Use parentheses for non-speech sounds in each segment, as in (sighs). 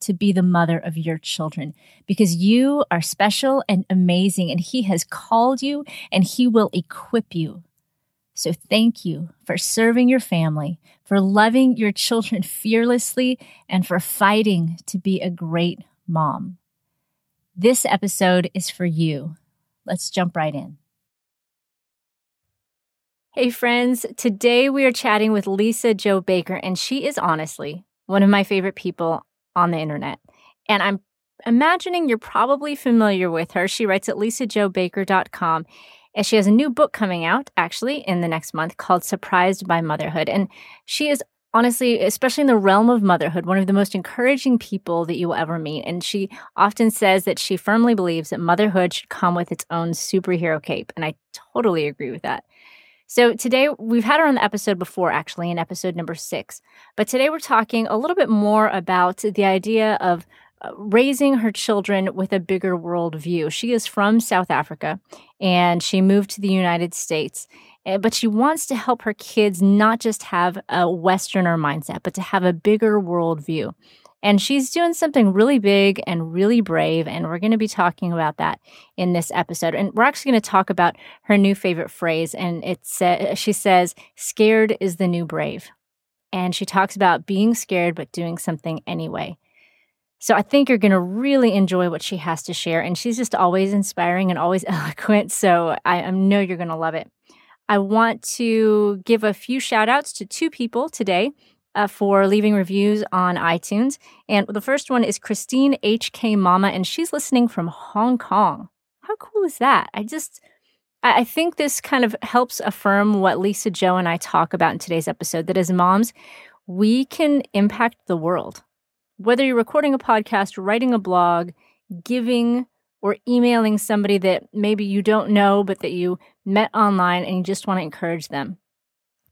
to be the mother of your children because you are special and amazing and he has called you and he will equip you. So thank you for serving your family, for loving your children fearlessly, and for fighting to be a great mom. This episode is for you. Let's jump right in. Hey, friends. Today we are chatting with Lisa-Jo Baker, and she is honestly one of my favorite people on the internet. And I'm imagining you're probably familiar with her. She writes at lisajobaker.com. And she has a new book coming out actually in the next month called Surprised by Motherhood. And she is honestly, especially in the realm of motherhood, one of the most encouraging people that you will ever meet. And she often says that she firmly believes that motherhood should come with its own superhero cape. And I totally agree with that. So today we've had her on the episode before, actually, in episode number six. But today we're talking a little bit more about the idea of uh, raising her children with a bigger worldview. She is from South Africa and she moved to the United States. Eh, but she wants to help her kids not just have a Westerner mindset, but to have a bigger worldview. And she's doing something really big and really brave. And we're going to be talking about that in this episode. And we're actually going to talk about her new favorite phrase. And it's, uh, she says, scared is the new brave. And she talks about being scared, but doing something anyway. So I think you're going to really enjoy what she has to share. And she's just always inspiring and always (laughs) eloquent. So I, I know you're going to love it. I want to give a few shout outs to two people today uh, for leaving reviews on iTunes. And the first one is Christine HK Mama, and she's listening from Hong Kong. How cool is that? I just, I think this kind of helps affirm what Lisa-Jo and I talk about in today's episode that as moms, we can impact the world. Whether you're recording a podcast, writing a blog, giving, or emailing somebody that maybe you don't know, but that you met online and you just want to encourage them.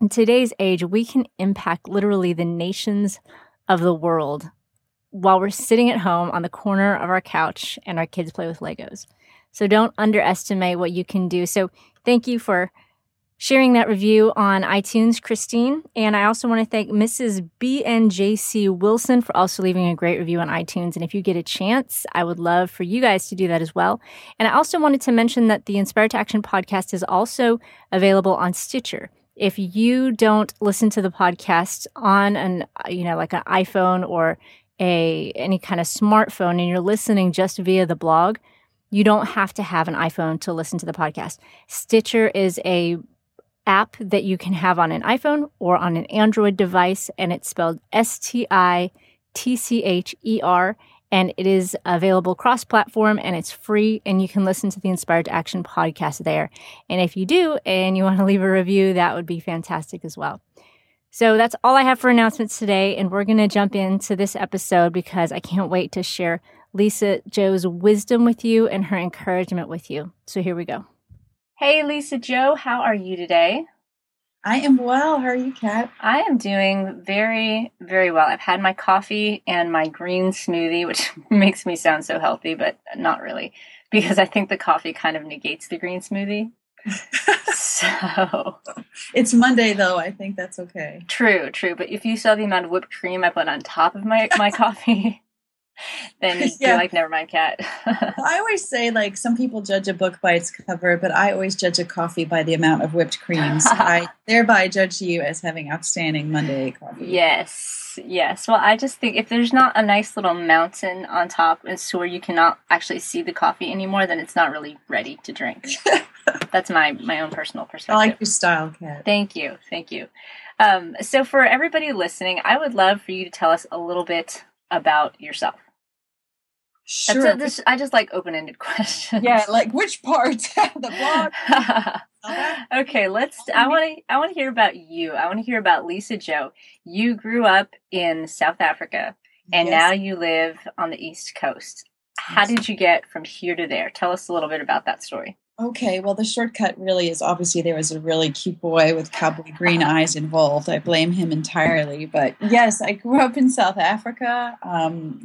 In today's age, we can impact literally the nations of the world while we're sitting at home on the corner of our couch and our kids play with Legos. So don't underestimate what you can do. So thank you for sharing that review on iTunes, Christine. And I also want to thank Mrs. BNJC Wilson for also leaving a great review on iTunes. And if you get a chance, I would love for you guys to do that as well. And I also wanted to mention that the Inspired to Action podcast is also available on Stitcher if you don't listen to the podcast on an you know like an iphone or a any kind of smartphone and you're listening just via the blog you don't have to have an iphone to listen to the podcast stitcher is a app that you can have on an iphone or on an android device and it's spelled s-t-i-t-c-h-e-r and it is available cross platform and it's free and you can listen to the Inspired to Action podcast there. And if you do and you want to leave a review, that would be fantastic as well. So that's all I have for announcements today. And we're going to jump into this episode because I can't wait to share Lisa-Jo's wisdom with you and her encouragement with you. So here we go. Hey, Lisa-Jo, how are you today? I am well. How are you, Kat? I am doing very, very well. I've had my coffee and my green smoothie, which (laughs) makes me sound so healthy, but not really, because I think the coffee kind of negates the green smoothie. so (laughs) it's Monday, though. I think that's okay. True, true. But if you saw the amount of whipped cream I put on top of my my (laughs) coffee, (laughs) then (laughs) yeah. you're like, never mind, Kat. (laughs) I always say, like, some people judge a book by its cover, but I always judge a coffee by the amount of whipped cream. So I thereby judge you as having outstanding Monday coffee. Yes, yes. Well, I just think if there's not a nice little mountain on top, and so where you cannot actually see the coffee anymore, then it's not really ready to drink. That's my my own personal perspective. I like your style, Kat. Thank you, thank you. Um, so, for everybody listening, I would love for you to tell us a little bit about yourself. Sure. That's a, this, I just like open ended (laughs) questions. Yeah, like which part? Of (laughs) the blog. (laughs) okay, let's. I want to. I want to hear about you. I want to hear about Lisa-Jo. You grew up in South Africa, and yes. now you live on the East Coast. how did you get from here to there? Tell us a little bit about that story. Okay, well, the shortcut really is obviously there was a really cute boy with cowboy green eyes involved. I blame him entirely. But yes, I grew up in South Africa. Um,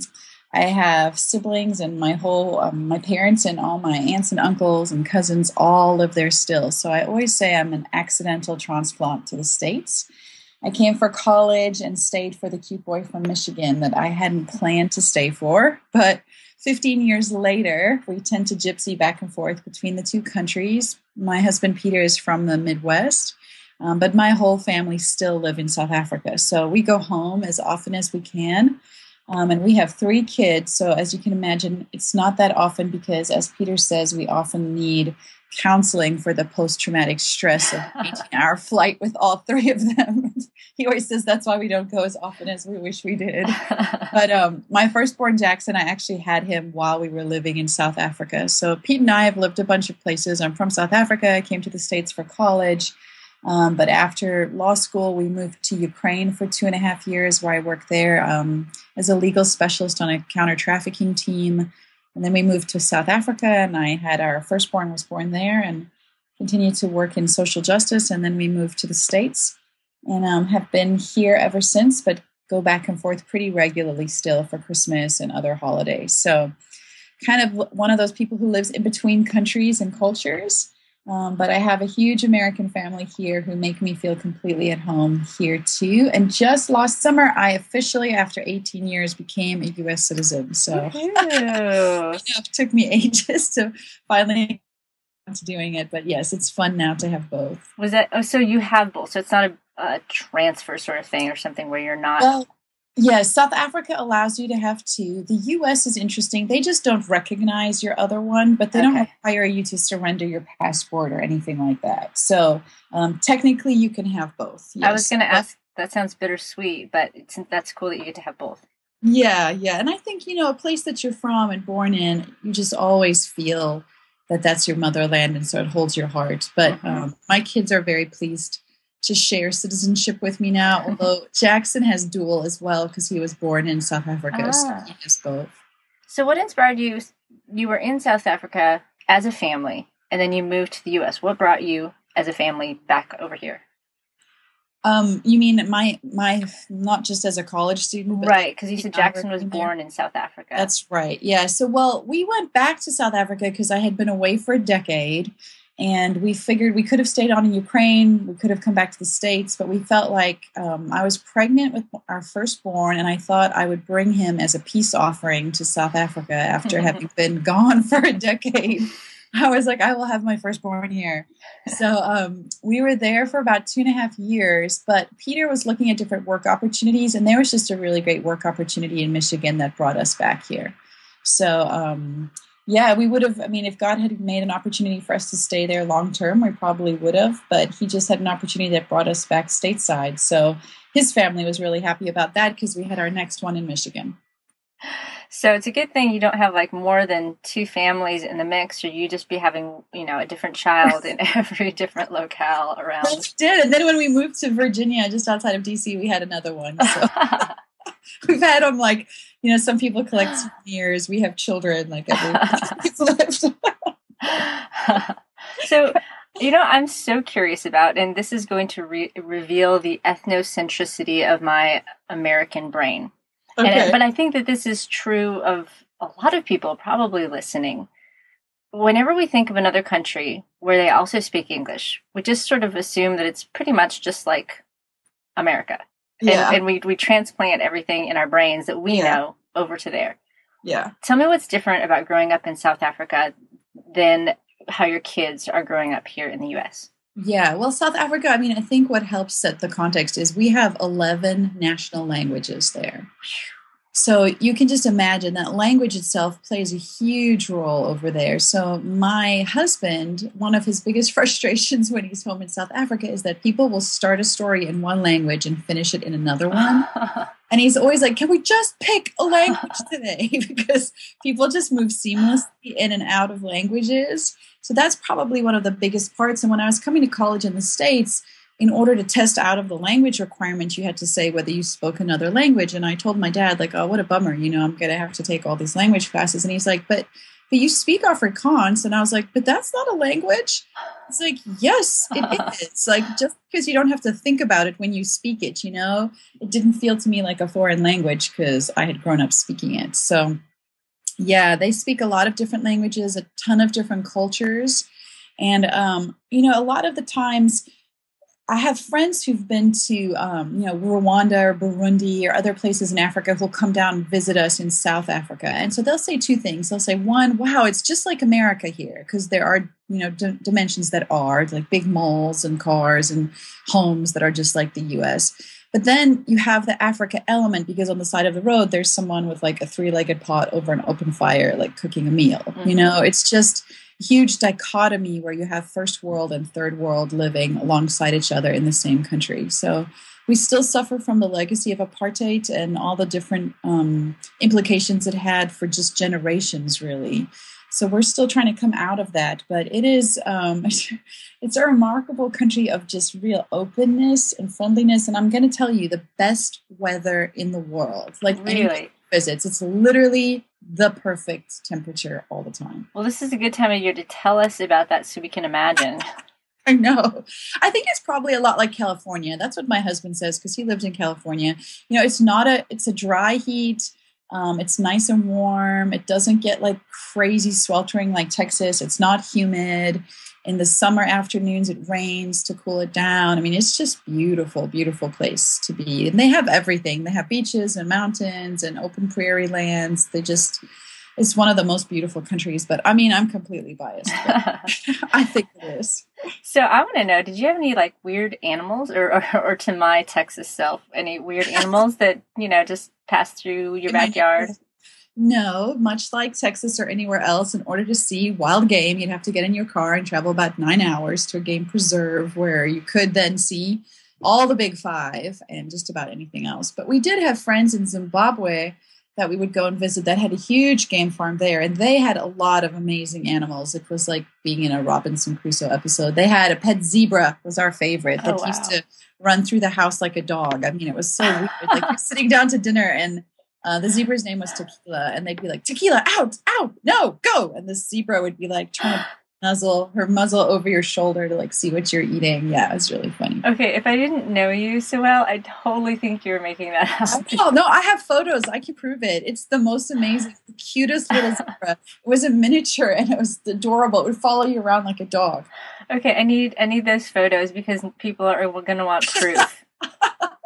I have siblings, and my whole um, my parents and all my aunts and uncles and cousins all live there still. So I always say I'm an accidental transplant to the states. I came for college and stayed for the cute boy from Michigan that I hadn't planned to stay for, but 15 years later, we tend to gypsy back and forth between the two countries. My husband Peter is from the Midwest, um, but my whole family still live in South Africa. So we go home as often as we can. Um, and we have three kids. So, as you can imagine, it's not that often because, as Peter says, we often need counseling for the post traumatic stress of (laughs) 18 hour flight with all three of them. (laughs) he always says that's why we don't go as often as we wish we did. (laughs) but um, my firstborn Jackson, I actually had him while we were living in South Africa. So Pete and I have lived a bunch of places. I'm from South Africa. I came to the States for college. Um, but after law school, we moved to Ukraine for two and a half years, where I worked there um, as a legal specialist on a counter trafficking team. And then we moved to South Africa, and I had our firstborn was born there, and continued to work in social justice. And then we moved to the States, and um, have been here ever since. But go back and forth pretty regularly still for Christmas and other holidays. So, kind of one of those people who lives in between countries and cultures. Um, but I have a huge American family here who make me feel completely at home here too. And just last summer, I officially, after 18 years, became a U.S. citizen. So it (laughs) took me (laughs) ages to finally to doing it. But yes, it's fun now to have both. Was that oh? So you have both. So it's not a, a transfer sort of thing or something where you're not. Well, Yes, South Africa allows you to have two. The US is interesting. They just don't recognize your other one, but they okay. don't require you to surrender your passport or anything like that. So um, technically, you can have both. Yes. I was going to ask, that sounds bittersweet, but that's cool that you get to have both. Yeah, yeah. And I think, you know, a place that you're from and born in, you just always feel that that's your motherland. And so it holds your heart. But mm-hmm. um, my kids are very pleased to share citizenship with me now. Although Jackson has dual as well because he was born in South Africa, ah. so he has both. So, what inspired you? You were in South Africa as a family, and then you moved to the U.S. What brought you as a family back over here? Um, you mean my my not just as a college student, right? Because you said Jackson was born in South Africa. That's right. Yeah. So, well, we went back to South Africa because I had been away for a decade, and we figured we could have stayed on in Ukraine. We could have come back to the States, but we felt like um, I was pregnant with our firstborn, and I thought I would bring him as a peace offering to South Africa after (laughs) having been gone (laughs) for a decade. I was like, I will have my firstborn here. So um, we were there for about two and a half years, but Peter was looking at different work opportunities, and there was just a really great work opportunity in Michigan that brought us back here. So, um, yeah, we would have. I mean, if God had made an opportunity for us to stay there long term, we probably would have. But He just had an opportunity that brought us back stateside. So his family was really happy about that because we had our next one in Michigan. So it's a good thing you don't have like more than two families in the mix, or you just be having, you know, a different child in (laughs) every different locale around. we did, and then when we moved to Virginia, just outside of DC, we had another one. So. (laughs) (laughs) we've had them like you know some people collect (gasps) souvenirs. We have children like (laughs) (laughs) so you know i'm so curious about and this is going to re- reveal the ethnocentricity of my american brain. Okay. and, but i think that this is true of a lot of people probably listening. Whenever we think of another country where they also speak english we just sort of assume that it's pretty much just like america yeah. and, and we we transplant everything in our brains that we yeah. know over to there. Yeah. Tell me what's different about growing up in South Africa than how your kids are growing up here in the US. Yeah, well, South Africa, I mean, I think what helps set the context is we have 11 national languages there. So you can just imagine that language itself plays a huge role over there. So my husband, one of his biggest (laughs) frustrations when he's home in South Africa is that people will start a story in one language and finish it in another one. (laughs) and he's always like, "Can we just pick a language today?" (laughs) because people just move seamlessly in and out of languages. So that's probably one of the biggest parts. And when I was coming to college in the States, in order to test out of the language requirement, you had to say whether you spoke another language. And I told my dad, like, oh, what a bummer, you know, I'm going to have to take all these language classes. And he's like, but, but you speak Afrikaans. And I was like, but that's not a language. It's like, yes, it (laughs) is. Like, just because you don't have to think about it when you speak it, you know, it didn't feel to me like a foreign language because I had grown up speaking it. So, yeah, they speak a lot of different languages, a ton of different cultures. And, um, you know, a lot of the times, I have friends who've been to, um, you know, Rwanda or Burundi or other places in Africa who'll come down and visit us in South Africa. And so they'll say two things. They'll say, one, wow, it's just like America here, because there are, you know, d- dimensions that are like big malls and cars and homes that are just like the US. But then you have the Africa element because on the side of the road, there's someone with like a three legged pot over an open fire, like cooking a meal. Mm-hmm. You know, it's just, huge dichotomy where you have first world and third world living alongside each other in the same country. So we still suffer from the legacy of apartheid and all the different um, implications it had for just generations, really. So we're still trying to come out of that, but it is um, (laughs) it's a remarkable country of just real openness and friendliness. And I'm going to tell you the best weather in the world. Like really visits, it's literally the perfect temperature all the time. Well, this is a good time of year to tell us about that so we can imagine. (laughs) I know. I think it's probably a lot like California. That's what my husband says because he lived in California. You know, it's not a it's a dry heat. Um, it's nice and warm. It doesn't get like crazy sweltering like Texas. It's not humid in the summer afternoons it rains to cool it down. I mean it's just beautiful beautiful place to be. And they have everything. They have beaches and mountains and open prairie lands. They just it's one of the most beautiful countries but i mean i'm completely biased (laughs) (laughs) i think it is. So i want to know did you have any like weird animals or, or, or to my texas self any weird (laughs) animals that you know just pass through your backyard no, much like Texas or anywhere else, in order to see wild game, you'd have to get in your car and travel about nine hours to a game preserve where you could then see all the big five and just about anything else. But we did have friends in Zimbabwe that we would go and visit that had a huge game farm there, and they had a lot of amazing animals. It was like being in a Robinson Crusoe episode. They had a pet zebra was our favorite that oh, wow. used to run through the house like a dog. I mean, it was so (laughs) weird. Like you're sitting down to dinner and uh, the zebra's name was Tequila, and they'd be like, "Tequila, out, out, no, go!" And the zebra would be like trying to (gasps) nuzzle her muzzle over your shoulder to like see what you're eating. Yeah, it was really funny. Okay, if I didn't know you so well, I totally think you were making that up. Oh no, I have photos. I can prove it. It's the most amazing, the cutest little (laughs) zebra. It was a miniature and it was adorable. It would follow you around like a dog. Okay, I need I need those photos because people are going to want proof. (laughs)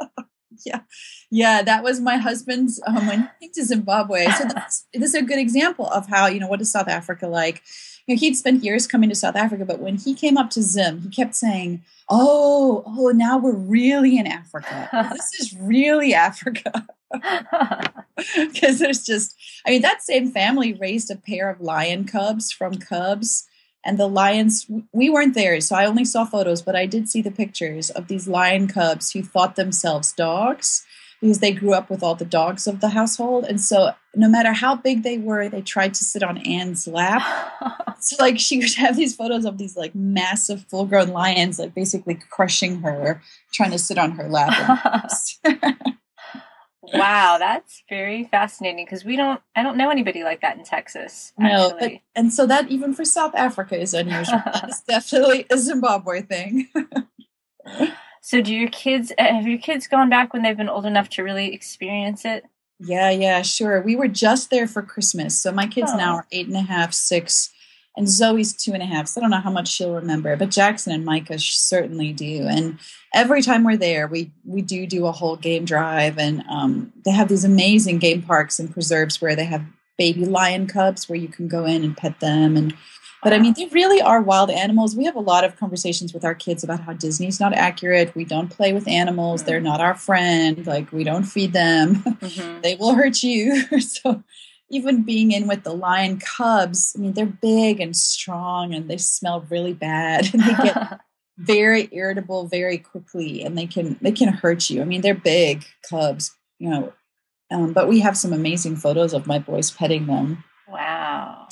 (laughs) yeah, yeah, that was my husband's um, when he came to Zimbabwe. So (laughs) this is a good example of how you know what is South Africa like. You know, he'd spent years coming to South Africa, but when he came up to Zim, he kept saying, "Oh, oh, now we're really in Africa. this is (laughs) really Africa." Because there's just, I mean, that same family raised a pair of lion cubs from cubs and the lions we weren't there so i only saw photos but i did see the pictures of these lion cubs who thought themselves dogs because they grew up with all the dogs of the household. And so no matter how big they were they tried to sit on anne's lap. (laughs) So like she would have these photos of these like massive full grown lions like basically crushing her trying to sit on her lap (laughs) wow, that's very fascinating because we don't I don't know anybody like that in Texas. No, but, and so that even for South Africa is unusual. (laughs) that is definitely a Zimbabwe thing. (laughs) so do your kids uh, have your kids gone back when they've been old enough to really experience it? Yeah, yeah, sure. We were just there for Christmas. So my kids oh. now are eight and a half, six, and Zoe's two and a half. So I don't know how much she'll remember, but Jackson and Micah certainly do. And every time we're there, we we do do a whole game drive, and um, they have these amazing game parks and preserves where they have baby lion cubs where you can go in and pet them and. But I mean, they really are wild animals. We have a lot of conversations with our kids about how Disney's not accurate. We don't play with animals. They're not our friend. Like, we don't feed them. (laughs) Mm-hmm. they will hurt you. (laughs) so, even being in with the lion cubs, I mean, they're big and strong and they smell really bad (laughs) and they get (laughs) very irritable very quickly and they can they can hurt you. I mean, they're big cubs, you know. Um, but we have some amazing photos of my boys petting them. Wow.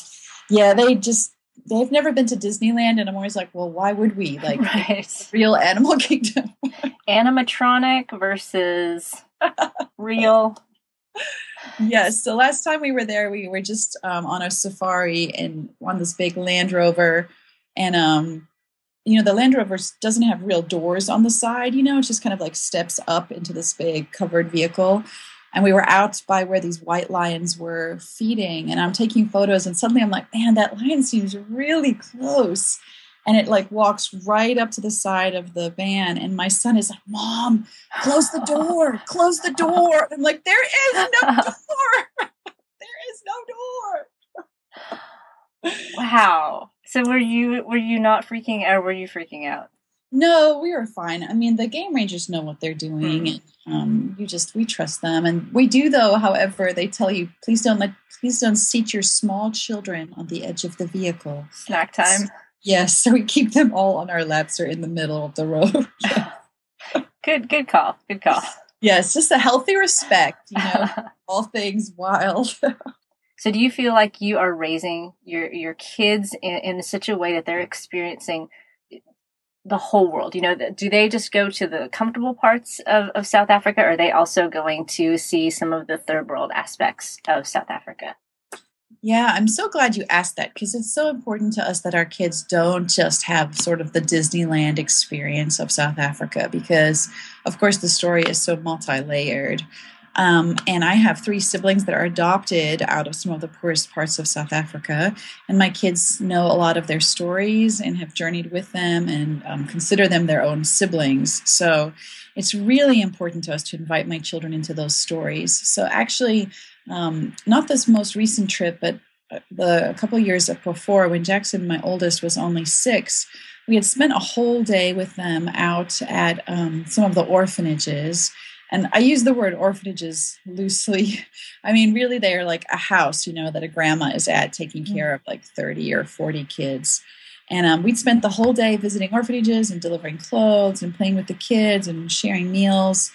Yeah, they just they've never been to Disneyland, and I'm always like, well, why would we? (laughs) Like, right. real Animal Kingdom, animatronic versus real. Yes. The last time we were there, we were just um, on a safari and on this big Land Rover, and um, you know, the Land Rover doesn't have real doors on the side. You know, it's just kind of like steps up into this big covered vehicle and we were out by where these white lions were feeding and i'm taking photos and suddenly i'm like man that lion seems really close and it like walks right up to the side of the van and my son is like mom close the door (laughs) close the door i'm like there is no door (laughs) there is no door wow so were you were you not freaking out or were you freaking out no, we were fine. I mean, the game rangers know what they're doing, mm. and um, you just we trust them, and we do. Though, however, they tell you please don't let please don't seat your small children on the edge of the vehicle. Snack time. Yes, so we keep them all on our laps or in the middle of the road. (laughs) good, good call. Good call. Yes, just a healthy respect. You know, (laughs) all things wild. (laughs) So do you feel like you are raising your your kids in, in such a way that they're experiencing the whole world? You know, do they just go to the comfortable parts of, of South Africa, or are they also going to see some of the third world aspects of South Africa? Yeah, I'm so glad you asked that because it's so important to us that our kids don't just have sort of the Disneyland experience of South Africa because, of course, the story is so multi layered. Um, and I have three siblings that are adopted out of some of the poorest parts of South Africa. And my kids know a lot of their stories and have journeyed with them and um, consider them their own siblings. So it's really important to us to invite my children into those stories. So actually, um, not this most recent trip, but uh, the a couple years before when Jackson, my oldest, was only six, we had spent a whole day with them out at um, some of the orphanages and I use the word orphanages loosely. (laughs) I mean, really, they're like a house, you know, that a grandma is at taking mm. care of like 30 or 40 kids. And um, we'd spent the whole day visiting orphanages and delivering clothes and playing with the kids and sharing meals.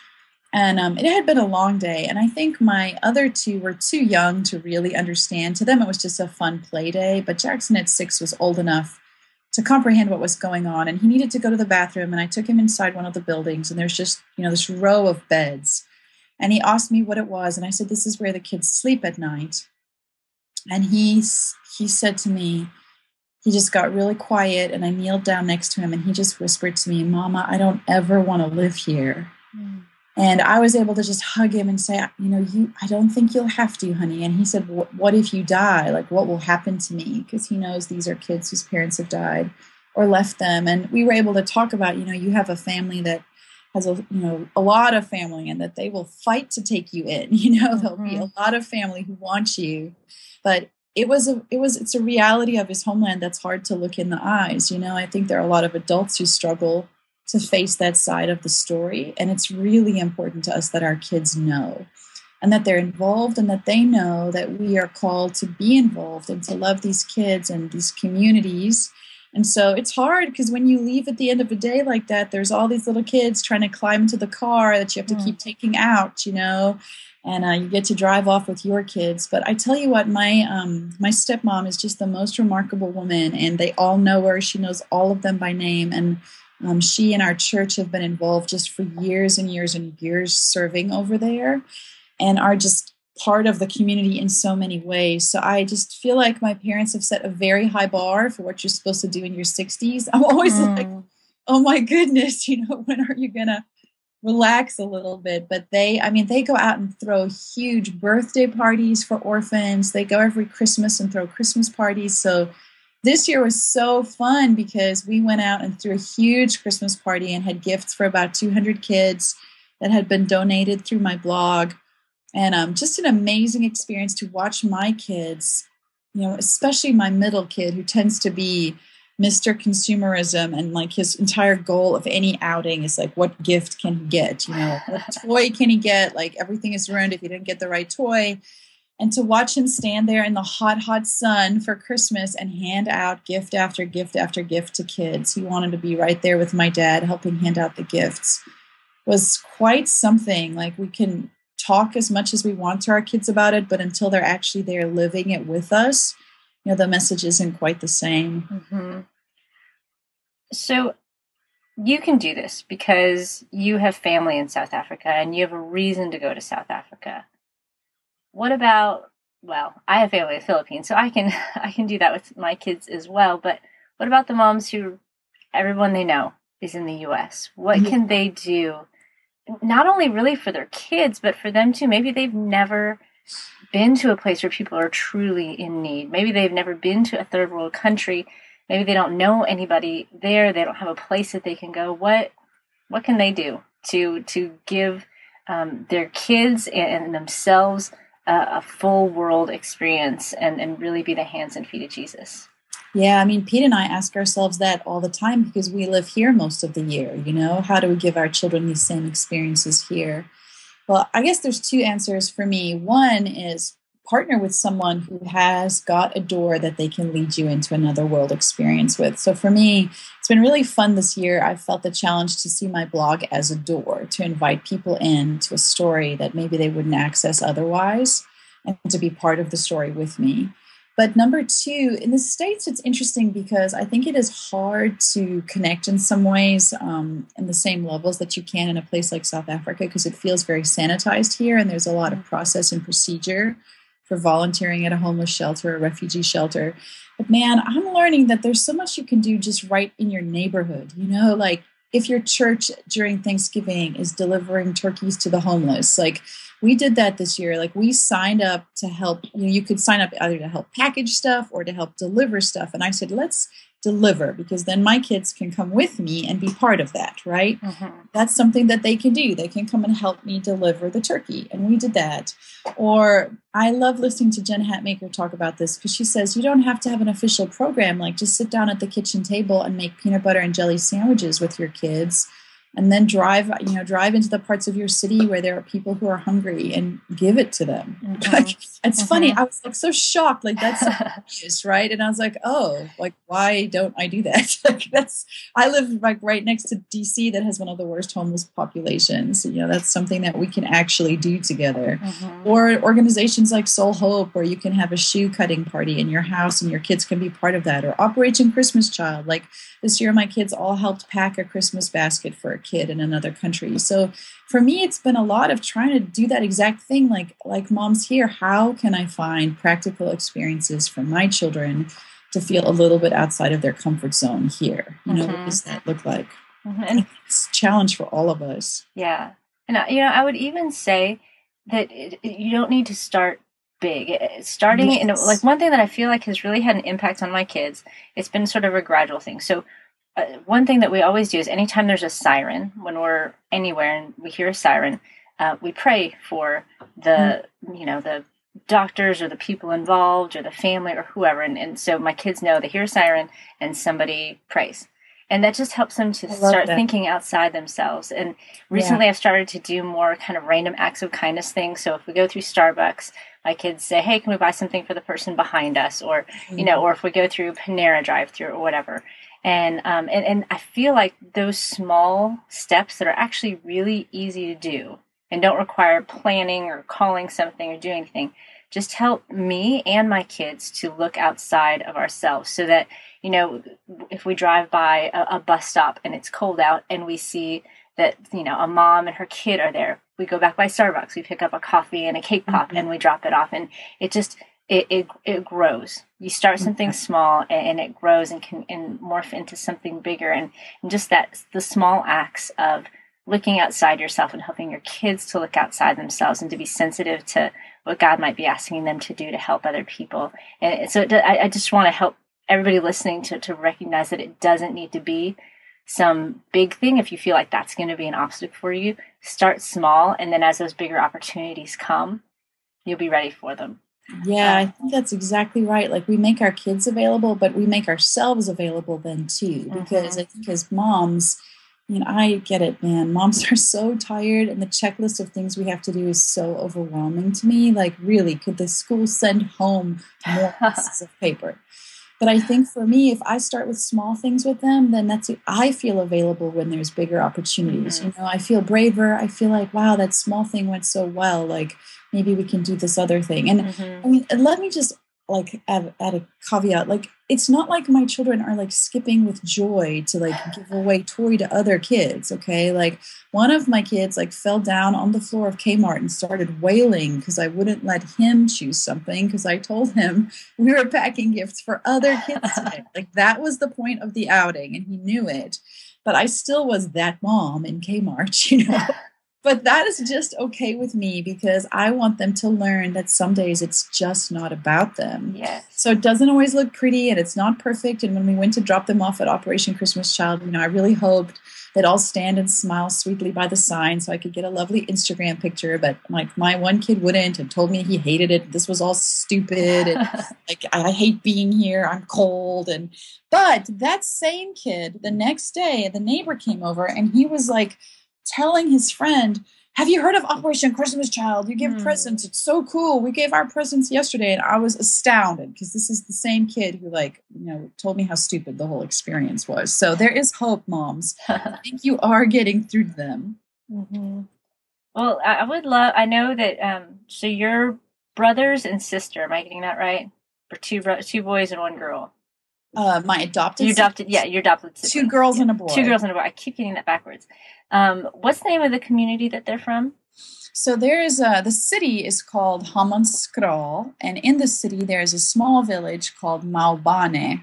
And um, it had been a long day. And I think my other two were too young to really understand. To them, it was just a fun play day. But Jackson at six was old enough to comprehend what was going on and he needed to go to the bathroom and i took him inside one of the buildings and there's just you know this row of beds and he asked me what it was and i said this is where the kids sleep at night and he he said to me he just got really quiet and i kneeled down next to him and he just whispered to me mama i don't ever want to live here mm. And I was able to just hug him and say, you know, you, I don't think you'll have to, honey. And he said, what if you die? Like, what will happen to me? Because he knows these are kids whose parents have died or left them. And we were able to talk about, you know, you have a family that has a, you know, a lot of family and that they will fight to take you in. (laughs) You know, there'll be a mm-hmm. lot of family who want you, but it was a, it was, it's a reality of his homeland that's hard to look in the eyes. You know, I think there are a lot of adults who struggle to face that side of the story. And it's really important to us that our kids know and that they're involved and that they know that we are called to be involved and to love these kids and these communities. And so it's hard because when you leave at the end of a day like that, there's all these little kids trying to climb into the car that you have to mm. keep taking out, you know, and uh, you get to drive off with your kids. But I tell you what, my um, my stepmom is just the most remarkable woman, and they all know her. She knows all of them by name, and um, she and our church have been involved just for years and years and years serving over there and are just part of the community in so many ways. So I just feel like my parents have set a very high bar for what you're supposed to do in your 60s. (laughs) I'm always mm. like, oh my goodness, (laughs) you know, when are you going to relax a little bit? But they, I mean, they go out and throw huge birthday parties for orphans. They go every Christmas and throw Christmas parties. So this year was so fun because we went out and threw a huge Christmas party and had gifts for about 200 kids that had been donated through my blog. And um, just an amazing experience to watch my kids, you know, especially my middle kid who tends to be Mr. Consumerism and like his entire goal of any outing is like, what gift can he get? You know, what toy can he get? Like everything is ruined if he didn't get the right toy and to watch him stand there in the hot, hot sun for Christmas and hand out gift after gift after gift to kids. He wanted to be right there with my dad, helping hand out the gifts, was quite something. Like we can talk as much as we want to our kids about it, but until they're actually there living it with us, you know the message isn't quite the same. Mm-hmm. So you can do this because you have family in South Africa and you have a reason to go to South Africa. What about well, I have family in the Philippines, so I can (laughs) I can do that with my kids as well, but what about the moms who everyone they know is in the US? What mm-hmm. can they do not only really for their kids, but for them too? Maybe they've never been to a place where people are truly in need. Maybe they've never been to a third world country maybe they don't know anybody there they don't have a place that they can go what what can they do to to give um, their kids and, and themselves a full world experience and, and really be the hands and feet of jesus yeah, I mean, Pete and I ask ourselves that all the time because we live here most of the year. You know, how do we give our children these same experiences here? Well, I guess there's two answers for me. One is partner with someone who has got a door that they can lead you into another world experience with. So for me, it's been really fun this year. I've felt the challenge to see my blog as a door to invite people in to a story that maybe they wouldn't access otherwise and to be part of the story with me. But number two, in the States, it's interesting because I think it is hard to connect in some ways um, in the same levels that you can in a place like South Africa because it feels very sanitized here and there's a lot of process and procedure for volunteering at a homeless shelter, a refugee shelter. But man, I'm learning that there's so much you can do just right in your neighborhood. You know, like if your church during Thanksgiving is delivering turkeys to the homeless, like we did that this year. Like we signed up to help, you know, you could sign up either to help package stuff or to help deliver stuff. And I said, let's deliver because then my kids can come with me and be part of that, right? Mm-hmm. That's something that they can do. They can come and help me deliver the turkey. And we did that. Or I love listening to Jen Hatmaker talk about this because she says you don't have to have an official program. Like just sit down at the kitchen table and make peanut butter and jelly sandwiches with your kids and then drive you know drive into the parts of your city where there are people who are hungry and give it to them. (laughs) Mm-hmm. like, it's mm-hmm. funny i was like so shocked. Like that's (laughs) obvious right? And i was like oh like why don't i do that? (laughs) Like that's i live like right next to dc that has one of the worst homeless populations. You know that's something that we can actually do together. Mm-hmm. or organizations like Sole Hope where you can have a shoe cutting party in your house and your kids can be part of that. Or operation christmas child. Like this year my kids all helped pack a christmas basket for a kid in another country so for me it's been a lot of trying to do that exact thing like like moms here how can i find practical experiences for my children to feel a little bit outside of their comfort zone here you know mm-hmm. what does that look like mm-hmm. and it's a challenge for all of us yeah and you know i would even say that it, you don't need to start big. Starting yes. in like one thing that I feel like has really had an impact on my kids. It's been sort of a gradual thing. So uh, one thing that we always do is anytime there's a siren when we're anywhere and we hear a siren, uh, we pray for the mm-hmm. you know the doctors or the people involved or the family or whoever. And, and so my kids know they hear a siren and somebody prays and that just helps them to start that. thinking outside themselves and recently yeah. i've started to do more kind of random acts of kindness things so if we go through starbucks my kids say hey can we buy something for the person behind us or mm-hmm. you know or if we go through panera drive through or whatever and, um, and and i feel like those small steps that are actually really easy to do and don't require planning or calling something or doing anything just help me and my kids to look outside of ourselves so that you know, if we drive by a, a bus stop and it's cold out and we see that, you know, a mom and her kid are there, we go back by Starbucks, we pick up a coffee and a cake pop mm-hmm. and we drop it off. And it just, it, it, it grows. You start something small and, and, it grows and can and morph into something bigger. And, and just that, the small acts of looking outside yourself and helping your kids to look outside themselves and to be sensitive to what God might be asking them to do to help other people. And so I, I just want to help everybody listening to, to recognize that it doesn't need to be some big thing if you feel like that's going to be an obstacle for you start small and then as those bigger opportunities come you'll be ready for them yeah i think that's exactly right like we make our kids available but we make ourselves available then too because mm-hmm. i think as moms you know, I get it, man. Moms (laughs) are so tired, and the checklist of things we have to do is so overwhelming to me. Like, really, could the school send home more (laughs) pieces of paper? But I think for me, if I start with small things with them, then that's I feel available when there's bigger opportunities. Mm-hmm. You know, I feel braver. I feel like, wow, that small thing went so well. Like maybe we can do this other thing. And mm-hmm. I mean, let me just like add, add a caveat like it's not like my children are like skipping with joy to like give (sighs) away toy to other kids okay? Like one of my kids like fell down on the floor of kmart and started wailing because i wouldn't let him choose something because i told him (laughs) we were packing gifts for other kids (laughs) today like that was the point of the outing and he knew it. But i still was that mom in kmart (laughs) you know but that is just okay with me because I want them to learn that some days it's just not about them. Yes. So it doesn't always look pretty and it's not perfect. And when we went to drop them off at Operation Christmas Child, you know, I really hoped they'd all stand and smile sweetly by the sign so I could get a lovely Instagram picture. But like my one kid wouldn't and told me he hated it. This was all stupid. And (laughs) like I hate being here. I'm cold. And but that same kid, the next day, the neighbor came over and he was like, telling his friend, have you heard of Operation Christmas Child? You give mm. presents. It's so cool. We gave our presents yesterday, and I was astounded because this is the same kid who, like, you know, told me how stupid the whole experience was. So there is hope, moms. (laughs) I think you are getting through them. Mm-hmm. Well, I would love. I know that. Um, so your brothers and sister. Am I getting that right? For two bro- two boys and one girl. Uh, my adopted. You adopted. Yeah, your adopted. Siblings. Two girls yeah. and a boy. Two girls and a boy. I keep getting that backwards. Um, what's the name of the community that they're from? So there is a the city is called Hammanskraal, and in the city there is a small village called Maubane.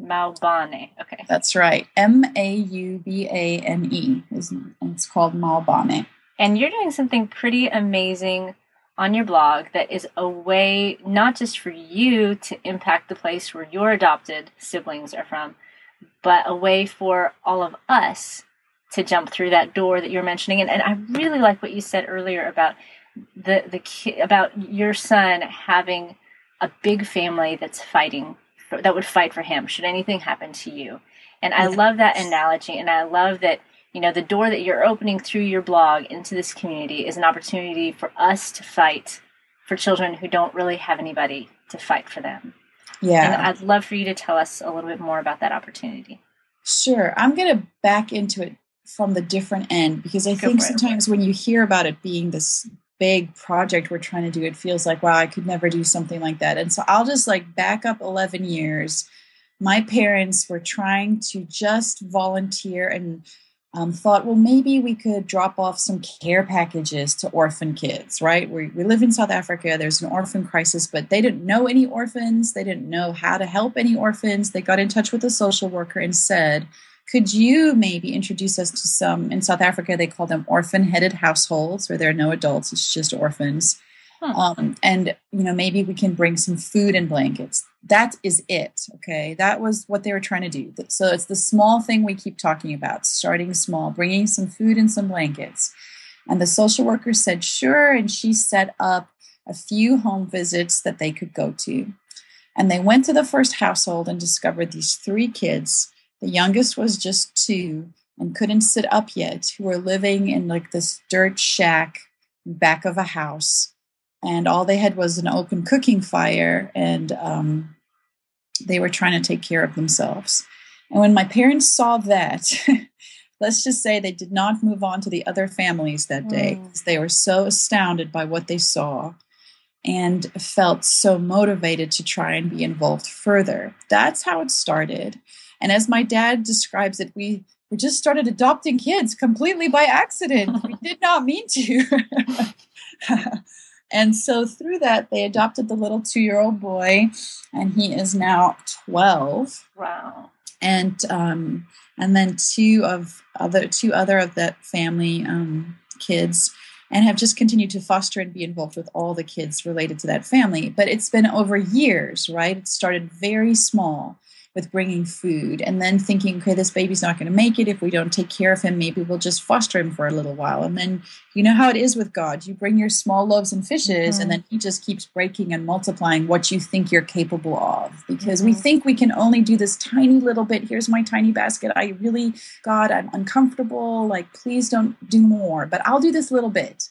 Maubane. Okay. That's right. M A U B A N E. And it's called Maubane. And you're doing something pretty amazing on your blog that is a way not just for you to impact the place where your adopted siblings are from, but a way for all of us to jump through that door that you're mentioning. And, and I really like what you said earlier about the the ki- about your son having a big family that's fighting for, that would fight for him should anything happen to you. And I love that analogy, and I love that you know the door that you're opening through your blog into this community is an opportunity for us to fight for children who don't really have anybody to fight for them. Yeah. And I'd love for you to tell us a little bit more about that opportunity. Sure. I'm going to back into it from the different end because I Go think sometimes when you hear about it being this big project we're trying to do, it feels like, wow, I could never do something like that. And so I'll just like back up 11 years. My parents were trying to just volunteer and um, thought, well, maybe we could drop off some care packages to orphan kids, right? We, we live in South Africa, there's an orphan crisis, but they didn't know any orphans. They didn't know how to help any orphans. They got in touch with a social worker and said, could you maybe introduce us to some, in South Africa, they call them orphan headed households where there are no adults, it's just orphans. Um, and, you know, maybe we can bring some food and blankets. That is it okay? That was what they were trying to do. So it's the small thing we keep talking about starting small bringing some food and some blankets. And the social worker said sure and she set up a few home visits that they could go to. And they went to the first household and discovered these three kids. The youngest was just two and couldn't sit up yet who were living in like this dirt shack back of a house and all they had was an open cooking fire and um, they were trying to take care of themselves. And when my parents saw that (laughs) let's just say they did not move on to the other families that day because mm. they were so astounded by what they saw and felt so motivated to try and be involved further. That's how it started. And as my dad describes it we we just started adopting kids completely by accident. We (laughs) did not mean to (laughs) And so through that, they adopted the little two year old boy, and he is now 12. Wow. And, um, and then two of other two other of that family um, kids and have just continued to foster and be involved with all the kids related to that family but it's been over years right it started very small with bringing food and then thinking, okay, this baby's not going to make it. If we don't take care of him, maybe we'll just foster him for a little while. And then you know how it is with God. You bring your small loaves and fishes, mm-hmm. and then He just keeps breaking and multiplying what you think you're capable of. Because mm-hmm. we think we can only do this tiny little bit. Here's my tiny basket. I really, God, I'm uncomfortable. Like, please don't do more, but I'll do this little bit.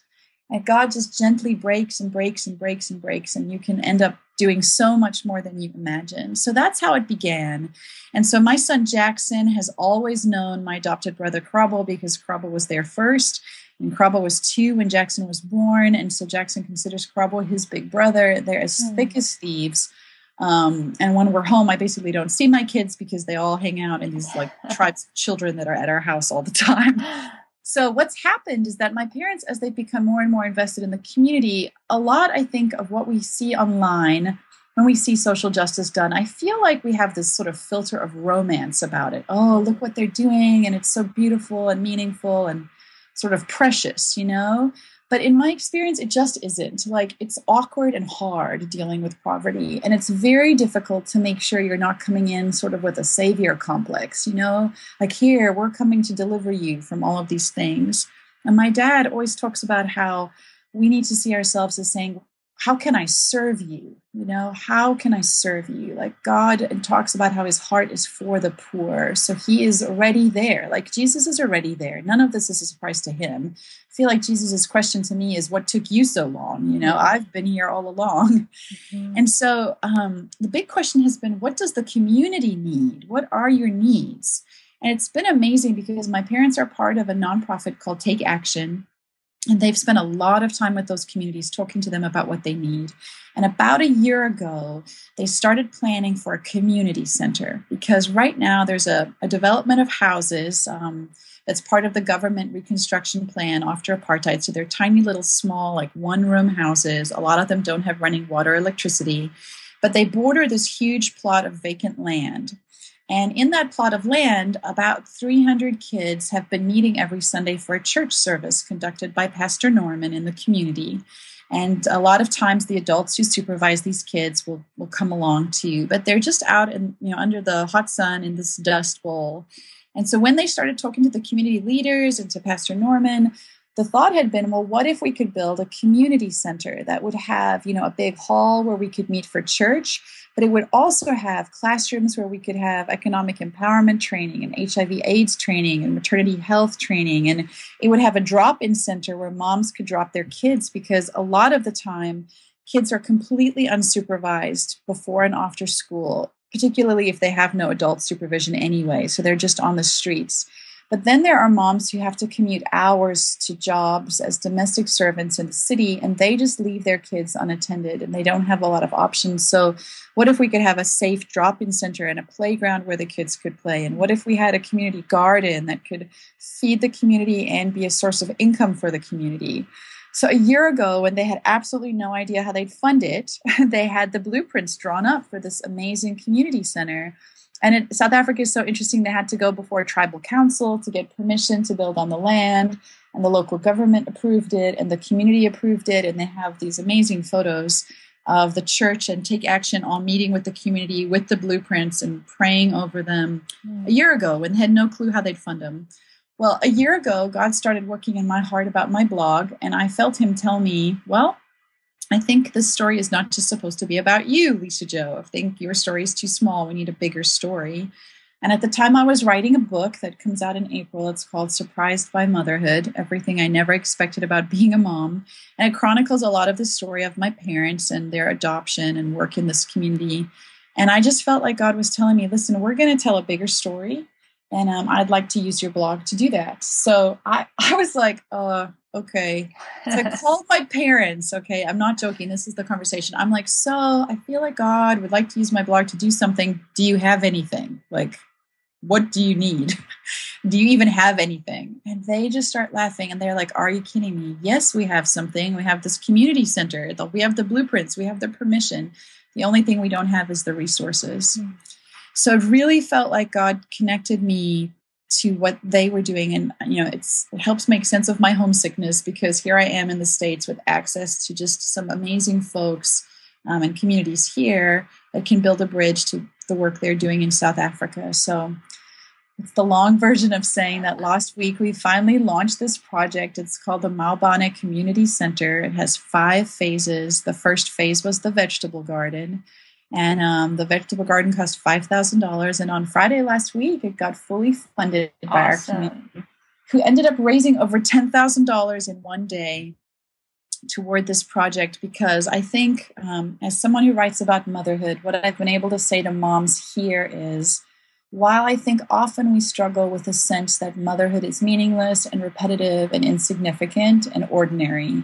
And God just gently breaks and breaks and breaks and breaks, and you can end up doing so much more than you imagine. So that's how it began. And so my son Jackson has always known my adopted brother Krabble because Krabble was there first. And Krabble was two when Jackson was born. And so Jackson considers Krabble his big brother. They're as mm. thick as thieves. Um, and when we're home, I basically don't see my kids because they all hang out in these like (laughs) tribes of children that are at our house all the time. (laughs) So, what's happened is that my parents, as they've become more and more invested in the community, a lot, I think, of what we see online when we see social justice done, I feel like we have this sort of filter of romance about it. Oh, look what they're doing, and it's so beautiful and meaningful and sort of precious, you know? But in my experience, it just isn't. Like, it's awkward and hard dealing with poverty. And it's very difficult to make sure you're not coming in sort of with a savior complex, you know? Like, here, we're coming to deliver you from all of these things. And my dad always talks about how we need to see ourselves as saying, how can I serve you? You know, how can I serve you? Like God talks about how his heart is for the poor. So he is already there. Like Jesus is already there. None of this is a surprise to him. I feel like Jesus's question to me is, What took you so long? You know, I've been here all along. Mm-hmm. And so um, the big question has been, What does the community need? What are your needs? And it's been amazing because my parents are part of a nonprofit called Take Action and they've spent a lot of time with those communities talking to them about what they need. And about a year ago, they started planning for a community center because right now there's a, a development of houses um, that's part of the government reconstruction plan after apartheid. So they're tiny little small, like one room houses. A lot of them don't have running water or electricity, but they border this huge plot of vacant land. And in that plot of land, about 300 kids have been meeting every Sunday for a church service conducted by Pastor Norman in the community. And a lot of times the adults who supervise these kids will, will come along too, but they're just out in, you know, under the hot sun in this dust bowl. And so when they started talking to the community leaders and to Pastor Norman, the thought had been well what if we could build a community center that would have you know a big hall where we could meet for church but it would also have classrooms where we could have economic empowerment training and hiv aids training and maternity health training. And it would have a drop-in center where moms could drop their kids because a lot of the time kids are completely unsupervised before and after school particularly if they have no adult supervision anyway. So they're just on the streets but then there are moms who have to commute hours to jobs as domestic servants in the city, and they just leave their kids unattended and they don't have a lot of options. So, what if we could have a safe drop in center and a playground where the kids could play? And what if we had a community garden that could feed the community and be a source of income for the community? So, a year ago, when they had absolutely no idea how they'd fund it, (laughs) they had the blueprints drawn up for this amazing community center and it, South Africa is so interesting. They had to go before a tribal council to get permission to build on the land, and the local government approved it, and the community approved it. And they have these amazing photos of the church and take action on meeting with the community with the blueprints and praying over them mm. a year ago and had no clue how they'd fund them. Well, a year ago, God started working in my heart about my blog, and I felt Him tell me, Well, I think this story is not just supposed to be about you, Lisa-Jo. I think your story is too small. We need a bigger story. And at the time, I was writing a book that comes out in April. It's called Surprised by Motherhood Everything I Never Expected About Being a Mom. And it chronicles a lot of the story of my parents and their adoption and work in this community. And I just felt like God was telling me, listen, we're going to tell a bigger story. And um, I'd like to use your blog to do that. So I, (laughs) I was like, uh, okay. So I (laughs) called my parents. Okay. I'm not joking. This is the conversation. I'm like, so I feel like God would like to use my blog to do something. Do you have anything? Like, what do you need? (laughs) do you even have anything? And they just start laughing and they're like, Are you kidding me? Yes, we have something. We have this community center. We have the blueprints. We have the permission. The only thing we don't have is the resources. Mm. So it really felt like God connected me to what they were doing and you know it's it helps make sense of my homesickness because here i am in the states with access to just some amazing folks um, and communities here that can build a bridge to the work they're doing in south africa. So it's the long (laughs) version of saying that last week we finally launched this project. It's called the maubane community center. It has five phases. The first phase was the vegetable garden and um, the vegetable garden cost $5,000. And on Friday last week, it got fully funded by our community, who ended up raising over $10,000 in one day toward this project because I think, um, as someone who writes about motherhood, what I've been able to say to moms here is while I think often we struggle with the sense that motherhood is meaningless and repetitive and insignificant and ordinary,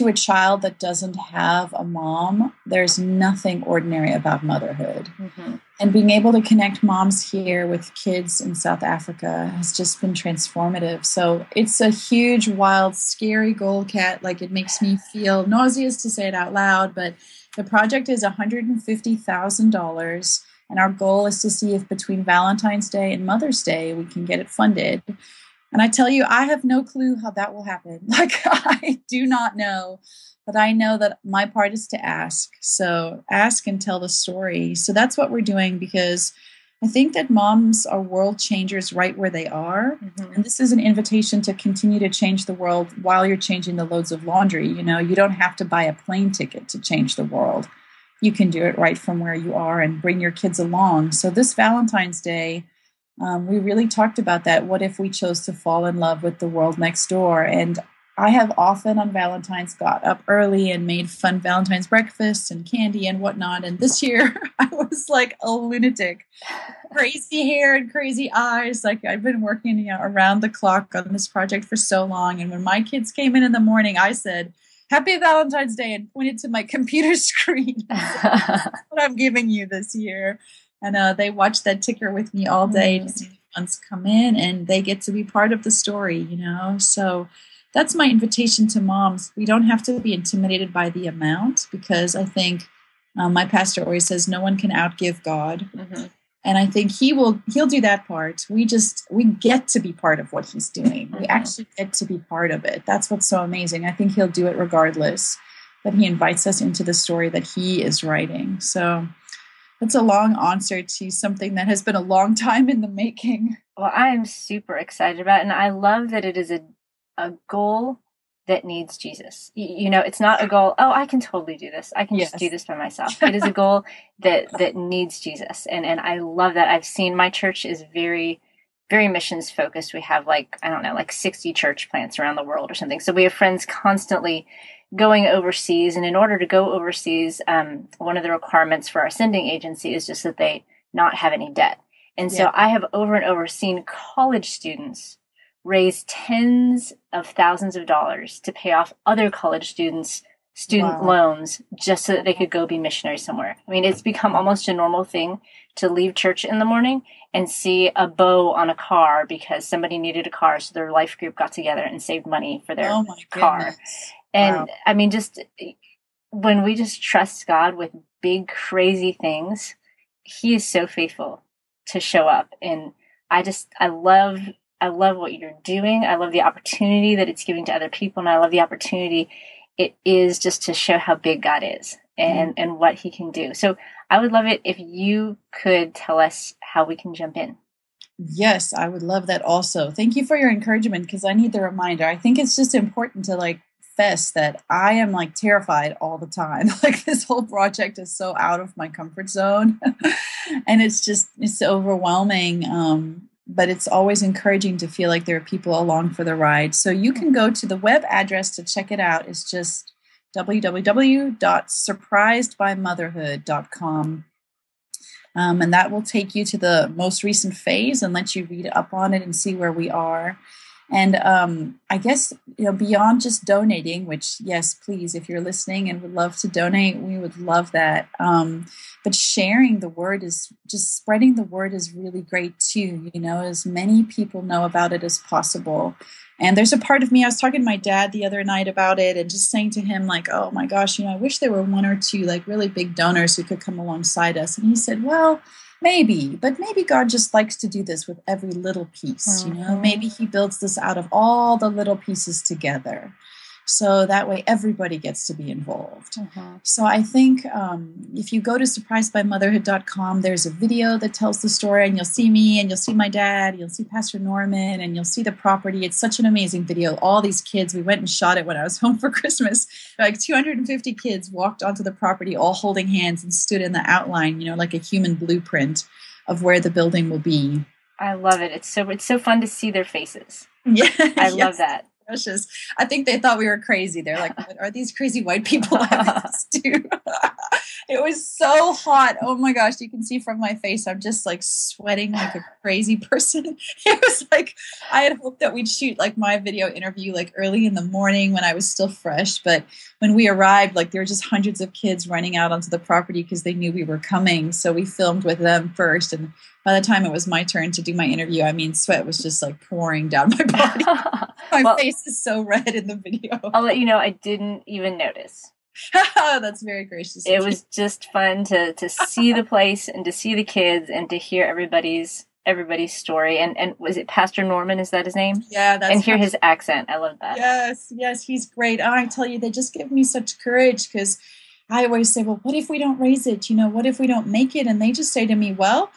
to a child that doesn't have a mom, there's nothing ordinary about motherhood. Mm-hmm. And being able to connect moms here with kids in South Africa has just been transformative. So it's a huge, wild, scary goal, Kat. Like it makes me feel nauseous to say it out loud, but the project is $150,000. And our goal is to see if between Valentine's Day and Mother's Day we can get it funded. And I tell you, I have no clue how that will happen. (laughs) Like, I do not know, but I know that my part is to ask. So, ask and tell the story. So, that's what we're doing because I think that moms are world changers right where they are. Mm-hmm. And this is an invitation to continue to change the world while you're changing the loads of laundry. You know, you don't have to buy a plane ticket to change the world. You can do it right from where you are and bring your kids along. So, this Valentine's Day, um, we really talked about that. What if we chose to fall in love with the world next door? And I have often on Valentine's got up early and made fun Valentine's breakfasts and candy and whatnot. And this year (laughs) I was like a lunatic, crazy hair and crazy eyes. Like I've been working you know, around the clock on this project for so long. And when my kids came in in the morning, I said, Happy Valentine's Day and pointed to my (laughs) computer screen. (laughs) what I'm giving you this year and uh, they watch that ticker with me all day mm-hmm. to see the funds come in and they get to be part of the story you know? So that's my invitation to moms. We don't have to be intimidated by the amount because i think um, my pastor always says no one can outgive god. Mm-hmm. and i think he will he'll do that part. We just we get to be part of what he's doing. Mm-hmm. we actually get to be part of it. That's what's so amazing. I think he'll do it regardless but he invites us into the story that he is writing. So that's a long answer to something that has been a long time in the making. Well, I am super excited about it. And I love that it is a, a goal that needs Jesus. You, know, it's not a goal, oh, I can totally do this. I can yes. just do this by myself. (laughs) It is a goal that that needs Jesus. And and I love that. I've seen my church is very very missions focused. We have like, I don't know, like 60 church plants around the world or something. So we have friends constantly going overseas. And in order to go overseas, um, one of the requirements for our sending agency is just that they not have any debt. And so yeah. I have over and over seen college students raise tens of thousands of dollars to pay off other college students student wow. loans just so that they could go be missionaries somewhere. I mean, it's become almost a normal thing to leave church in the morning and see a bow on a car because somebody needed a car, so their life group got together and saved money for their oh car. And wow. I mean, just when we just trust God with big, crazy things, He is so faithful to show up. And I just, I love, I love what you're doing. I love the opportunity that it's giving to other people. And I love the opportunity it is just to show how big God is and, mm-hmm. and what He can do. So I would love it if you could tell us how we can jump in. Yes, I would love that also. Thank you for your encouragement because I need the reminder. I think it's just important to like confess that I am like terrified all the time. (laughs) like this whole project is so out of my comfort zone. (laughs) and it's just it's overwhelming. Um, but it's always encouraging to feel like there are people along for the ride. So you can go to the web address to check it out. It's just www.surprisedbymotherhood.com. Um, and that will take you to the most recent phase and let you read up on it and see where we are. And um, I guess you know beyond just donating, which yes, please, if you're listening and would love to donate, we would love that. Um, but sharing the word is just spreading the word is really great too. You know, as many people know about it as possible. And there's a part of me, I was talking to my dad the other night about it and just saying to him, like, oh my gosh, you know, I wish there were one or two like really big donors who could come alongside us. And he said, well, maybe but maybe god just likes to do this with every little piece mm-hmm. you know maybe he builds this out of all the little pieces together so that way everybody gets to be involved. Mm-hmm. So I think um, if you go to surprisedbymotherhood.com, there's a video that tells the story, and you'll see me, and you'll see my dad, you'll see Pastor Norman, and you'll see the property. It's such an amazing video. All these kids, we went and shot it when I was (laughs) home for Christmas. Like 250 kids walked onto the property, all holding hands, and stood in the outline, you know, like a human blueprint of where the building will be. I love it. It's so it's so fun to see their faces. (laughs) Yeah, I love that I think they thought we were crazy. They're like, what are these crazy white people having us (laughs) do? (laughs) it was so hot. Oh my gosh, you can see from my face, I'm just like sweating like a crazy person. (laughs) It was like I had hoped that we'd shoot like my video interview like early in the morning when I was still fresh. But when we arrived, like there were just hundreds of kids running out onto the property because they knew we were coming. So we filmed with them first. And by the time it was my turn to do my interview, I mean, sweat was just like pouring down my body. (laughs) my well, face is so red in the video. I'll let you know, I didn't even notice. (laughs) That's very gracious. It was just fun to to see the place and to see the kids and to hear everybody's everybody's story. And and was it Pastor Norman? Is that his name? Yeah, that's and hear his accent. I love that. Yes, yes, he's great. I tell you, they just give me such courage because I always say, well, what if we don't raise it? You know, what if we don't make it? And they just say to me, well,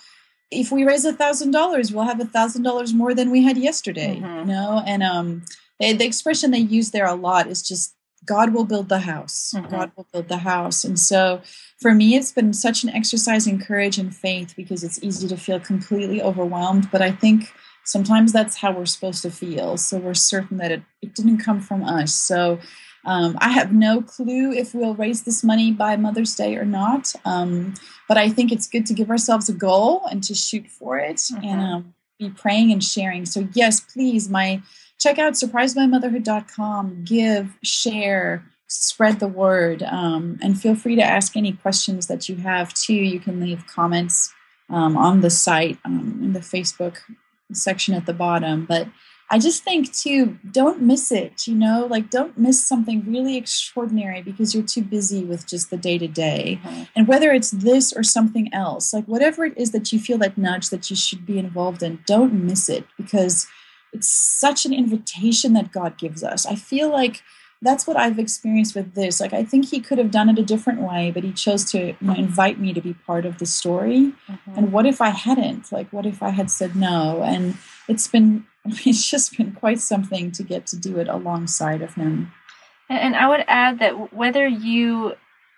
if we raise a thousand dollars, we'll have a thousand dollars more than we had yesterday. Mm-hmm. You know, and um, they, the expression they use there a lot is just God will build the house. Mm-hmm. God will build the house. And so for me, it's been such an exercise in courage and faith because it's easy to feel completely overwhelmed. But I think sometimes that's how we're supposed to feel. So we're certain that it, it didn't come from us. So um, I have no clue if we'll raise this money by Mother's Day or not. Um, but I think it's good to give ourselves a goal and to shoot for it mm-hmm. and um, be praying and sharing. So, yes, please, my check out surprisedbymotherhood.com, give, share, spread the word, um, and feel free to ask any questions that you have too. You can leave comments um, on the site um, in the Facebook section at the bottom. But I just think too, don't miss it, you know, like don't miss something really extraordinary because you're too busy with just the day to day. And whether it's this or something else, like whatever it is that you feel that nudge that you should be involved in, don't miss it because it's such an invitation that God gives us. I feel like that's what I've experienced with this. Like I think he could have done it a different way, but he chose to you know, invite me to be part of the story. Mm-hmm. And what if I hadn't? Like what if I had said no? And it's been (laughs) it's just been quite something to get to do it alongside of him. And I would add that whether you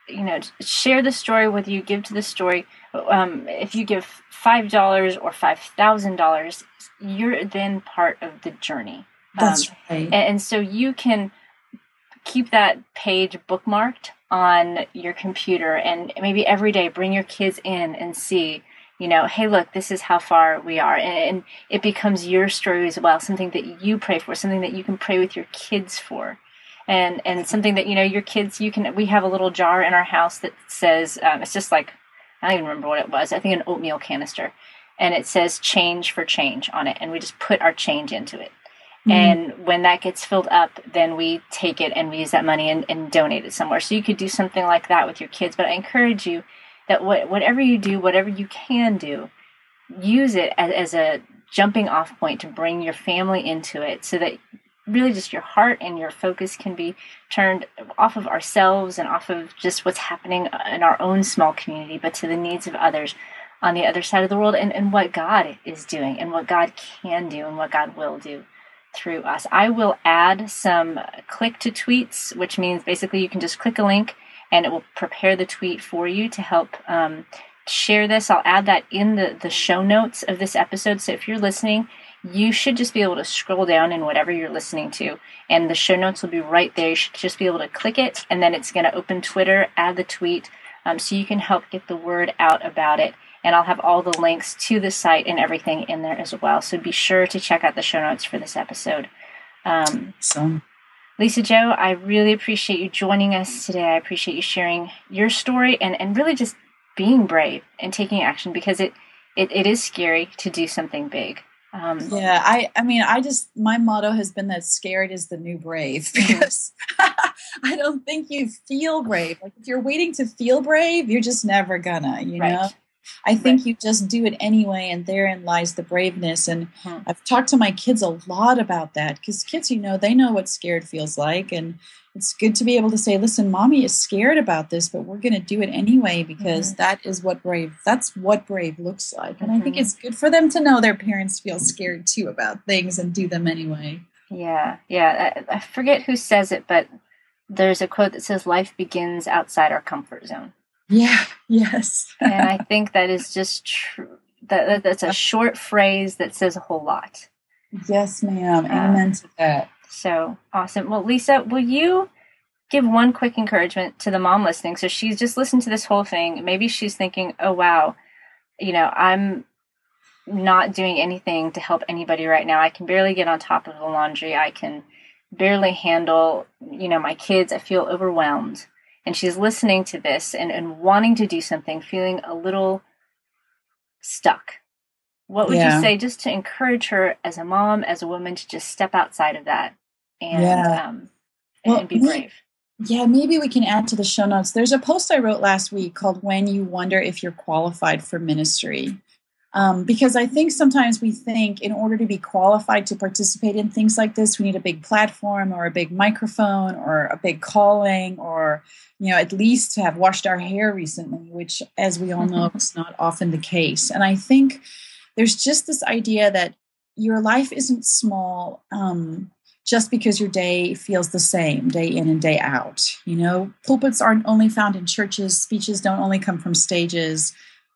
you know share the story whether you give to the story um, if you give five dollars or five thousand dollars you're then part of the journey. That's um, right. And, and so you can keep that page bookmarked on your computer and maybe every day bring your kids in and see you know hey look this is how far we are. And, and, it becomes your story as well something that you pray for something that you can pray with your kids for. And and something that you know your kids you can we have a little jar in our house that says um, it's just like i don't even remember what it was i think an oatmeal canister. And it says change for change on it and we just put our change into it. Mm-hmm. and when that gets filled up then we take it and we use that money and, and, donate it somewhere. So you could do something like that with your kids but i encourage you that what, whatever you do whatever you can do use it as, as a jumping off point to bring your family into it so that really just your heart and your focus can be turned off of ourselves and off of just what's happening in our own small community but to the needs of others on the other side of the world and, and what God is doing and what God can do and what God will do through us. I will add some click to tweets, which means basically you can just click a link and it will prepare the tweet for you to help um, share this. I'll add that in the, the show notes of this episode. So if you're listening, you should just be able to scroll down in whatever you're listening to, and the show notes will be right there. You should just be able to click it, and then it's going to open Twitter, add the tweet, um, so you can help get the word out about it and I'll have all the links to the site and everything in there as well. So be sure to check out the show notes for this episode. Um, so. Lisa-Jo, I really appreciate you joining us today. I appreciate you sharing your story and, and really just being brave and taking action because it, it, it is scary to do something big. Um, yeah, I, I mean, I just, my motto has been that scared is the new brave (laughs) because I don't think you feel brave. Like if you're waiting to feel brave, you're just never gonna, you right. know? I think right. you just do it anyway, and therein lies the braveness. And hmm. I've talked to my kids a lot about that because kids, you know, they know what scared feels like. And it's good to be able to say, listen, mommy is scared about this, but we're going to do it anyway because mm-hmm. that is what brave, that's what brave looks like. And mm-hmm. I think mm-hmm. it's good for them to know their parents feel scared too about things and do them anyway. Yeah. Yeah. I, I forget who says it, but there's a quote that says, life begins outside our comfort zone. Yeah, yes. and I think that is just true. That, that's a short phrase that says a whole lot. Yes, ma'am. Uh, Amen to that. So awesome. Well, Lisa, will you give one quick encouragement to the mom listening? So she's just listened to this whole thing. Maybe she's thinking, oh, wow, you know, I'm not doing anything to help anybody right now. I can barely get on top of the laundry. I can barely handle, you know, my kids. I feel overwhelmed. And she's listening to this and, and wanting to do something, feeling a little stuck. What would yeah. you say just to encourage her as a mom, as a woman, to just step outside of that and, yeah. um, and, well, and be brave? Yeah, maybe we can add to the show notes. There's a post I wrote last week called When You Wonder If You're Qualified for Ministry. Um, because I think sometimes we think in order to be qualified to participate in things like this, we need a big platform or a big microphone or a big calling or, you know, at least to have washed our hair recently, which, as we all know, mm-hmm. is not often the case. And I think there's just this idea that your life isn't small um, just because your day feels the same day in and day out. You know, pulpits aren't only found in churches, speeches don't only come from stages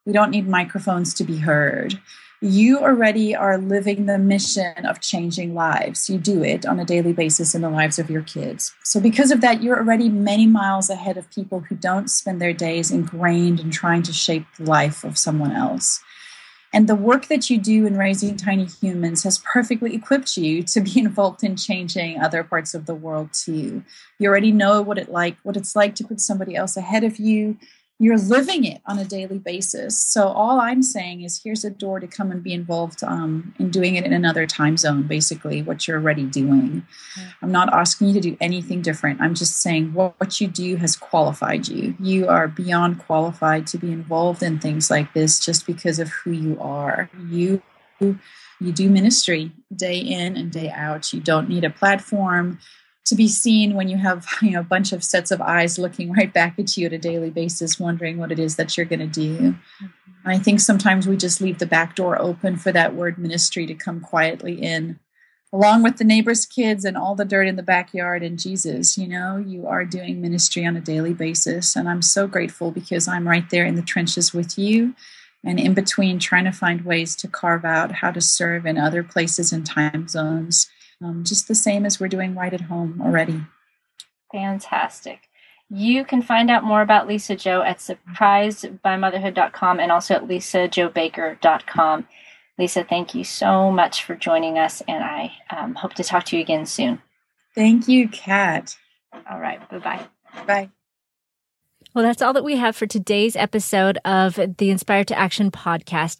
we don't need microphones to be heard. You already are living the mission of changing lives. You do it on a daily basis in the lives of your kids. So, because of that, you're already many miles ahead of people who don't spend their days ingrained in trying to shape the life of someone else. And the work that you do in raising tiny humans has perfectly equipped you to be (laughs) involved in changing other parts of the world too. You already know what it like what it's like to put somebody else ahead of you you're living it on a daily basis. So all I'm saying is here's a door to come and be involved um, in doing it in another time zone, basically, what you're already doing. I'm not asking you to do anything different. I'm just saying what, what you do has qualified you. You are beyond qualified to be involved in things like this just because of who you are. You you do ministry day in and day out. You don't need a platform to be seen when you have (laughs) you know a bunch of sets of eyes looking right back at you at a daily basis wondering what it is that you're going to do. Mm-hmm. i think sometimes we just leave the back door open for that word ministry to come quietly in along with the neighbors kids and all the dirt in the backyard and jesus you know you are doing ministry on a daily basis. And i'm so grateful because i'm right there in the trenches with you and in between trying to find ways to carve out how to serve in other places and time zones um, just the same as we're doing right at home already. Fantastic. You can find out more about Lisa-Jo at surprisedbymotherhood.com and also at lisajobaker.com. Lisa, thank you so much for joining us, and I um, hope to talk to you again soon. Thank you, Kat. All right. Bye bye. Bye. Well, that's all that we have for today's episode of the Inspired to Action podcast.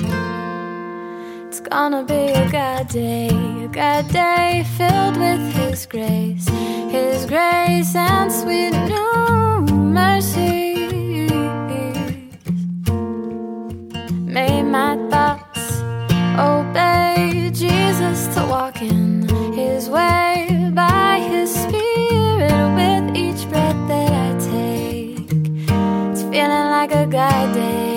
Gonna be a good day, a good day filled with His grace, His grace and sweet new mercies. May my thoughts obey Jesus to walk in His way by His Spirit with each breath that I take. It's feeling like a good day.